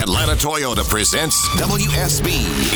Atlanta Toyota presents WSB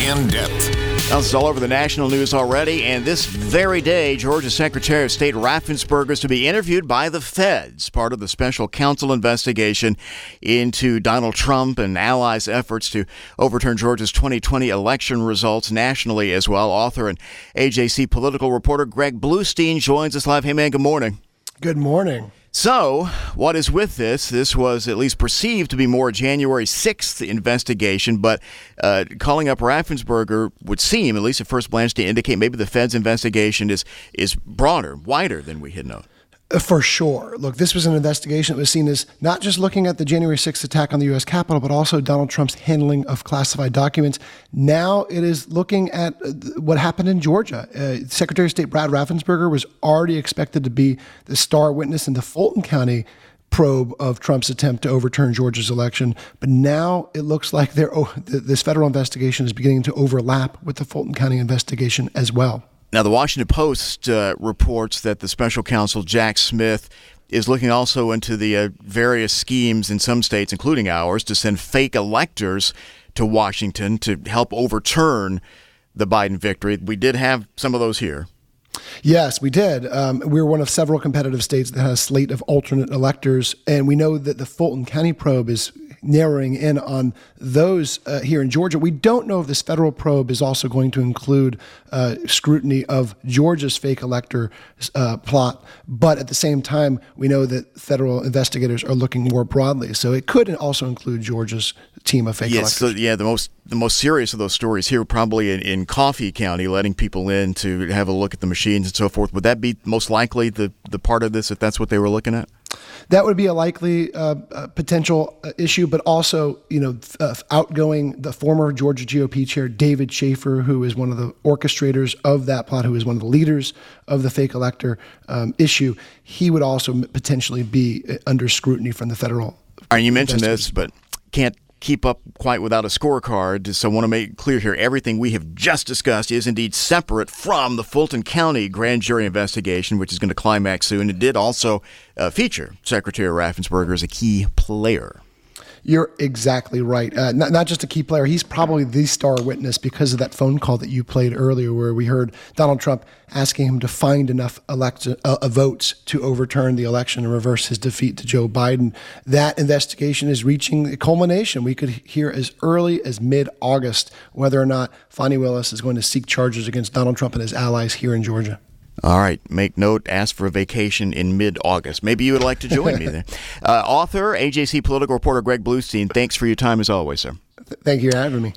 In Depth. Now, this is all over the national news already, and this very day, Georgia Secretary of State Raffensperger is to be interviewed by the feds, part of the special counsel investigation into Donald Trump and allies' efforts to overturn Georgia's 2020 election results nationally as well. Author and AJC political reporter Greg Bluestein joins us live. Hey, man, good morning. Good morning. So, what is with this? This was at least perceived to be more January 6th investigation, but uh, calling up Raffensperger would seem, at least at first glance, to indicate maybe the Fed's investigation is, is broader, wider than we had known. Uh, for sure. Look, this was an investigation that was seen as not just looking at the January 6th attack on the U.S. Capitol, but also Donald Trump's handling of classified documents. Now it is looking at uh, what happened in Georgia. Uh, Secretary of State Brad Raffensperger was already expected to be the star witness in the Fulton County probe of Trump's attempt to overturn Georgia's election. But now it looks like this federal investigation is beginning to overlap with the Fulton County investigation as well. Now, the Washington Post uh, reports that the special counsel, Jack Smith, is looking also into the uh, various schemes in some states, including ours, to send fake electors to Washington to help overturn the Biden victory. We did have some of those here. Yes, we did. Um, we are one of several competitive states that has a slate of alternate electors, and we know that the Fulton County probe is narrowing in on those uh, here in Georgia. We don't know if this federal probe is also going to include uh, scrutiny of Georgia's fake elector uh, plot, but at the same time, we know that federal investigators are looking more broadly. So it could also include Georgia's team of fake yes, electors. So, yeah, the most the most serious of those stories here, probably in, in Coffee County, letting people in to have a look at the machines and so forth. Would that be most likely the the part of this if that's what they were looking at? That would be a likely uh, uh, potential uh, issue, but also, you know, uh, outgoing the former Georgia GOP chair David Shafer, who is one of the orchestrators of that plot, who is one of the leaders of the fake elector um, issue, he would also potentially be uh, under scrutiny from the federal. Right, you mentioned this, but can't keep up quite without a scorecard. So I want to make clear here everything we have just discussed is indeed separate from the Fulton County grand jury investigation, which is going to climax soon. It did also uh, feature Secretary Raffensperger as a key player. You're exactly right. Uh, not, not just a key player, he's probably the star witness because of that phone call that you played earlier, where we heard Donald Trump asking him to find enough elect- uh, uh, votes to overturn the election and reverse his defeat to Joe Biden. That investigation is reaching a culmination. We could hear as early as mid August whether or not Fani Willis is going to seek charges against Donald Trump and his allies here in Georgia. All right. Make note. Ask for a vacation in mid August. Maybe you would like to join me there. Uh, author, AJC political reporter Greg Bluestein, thanks for your time as always, sir. Thank you for having me.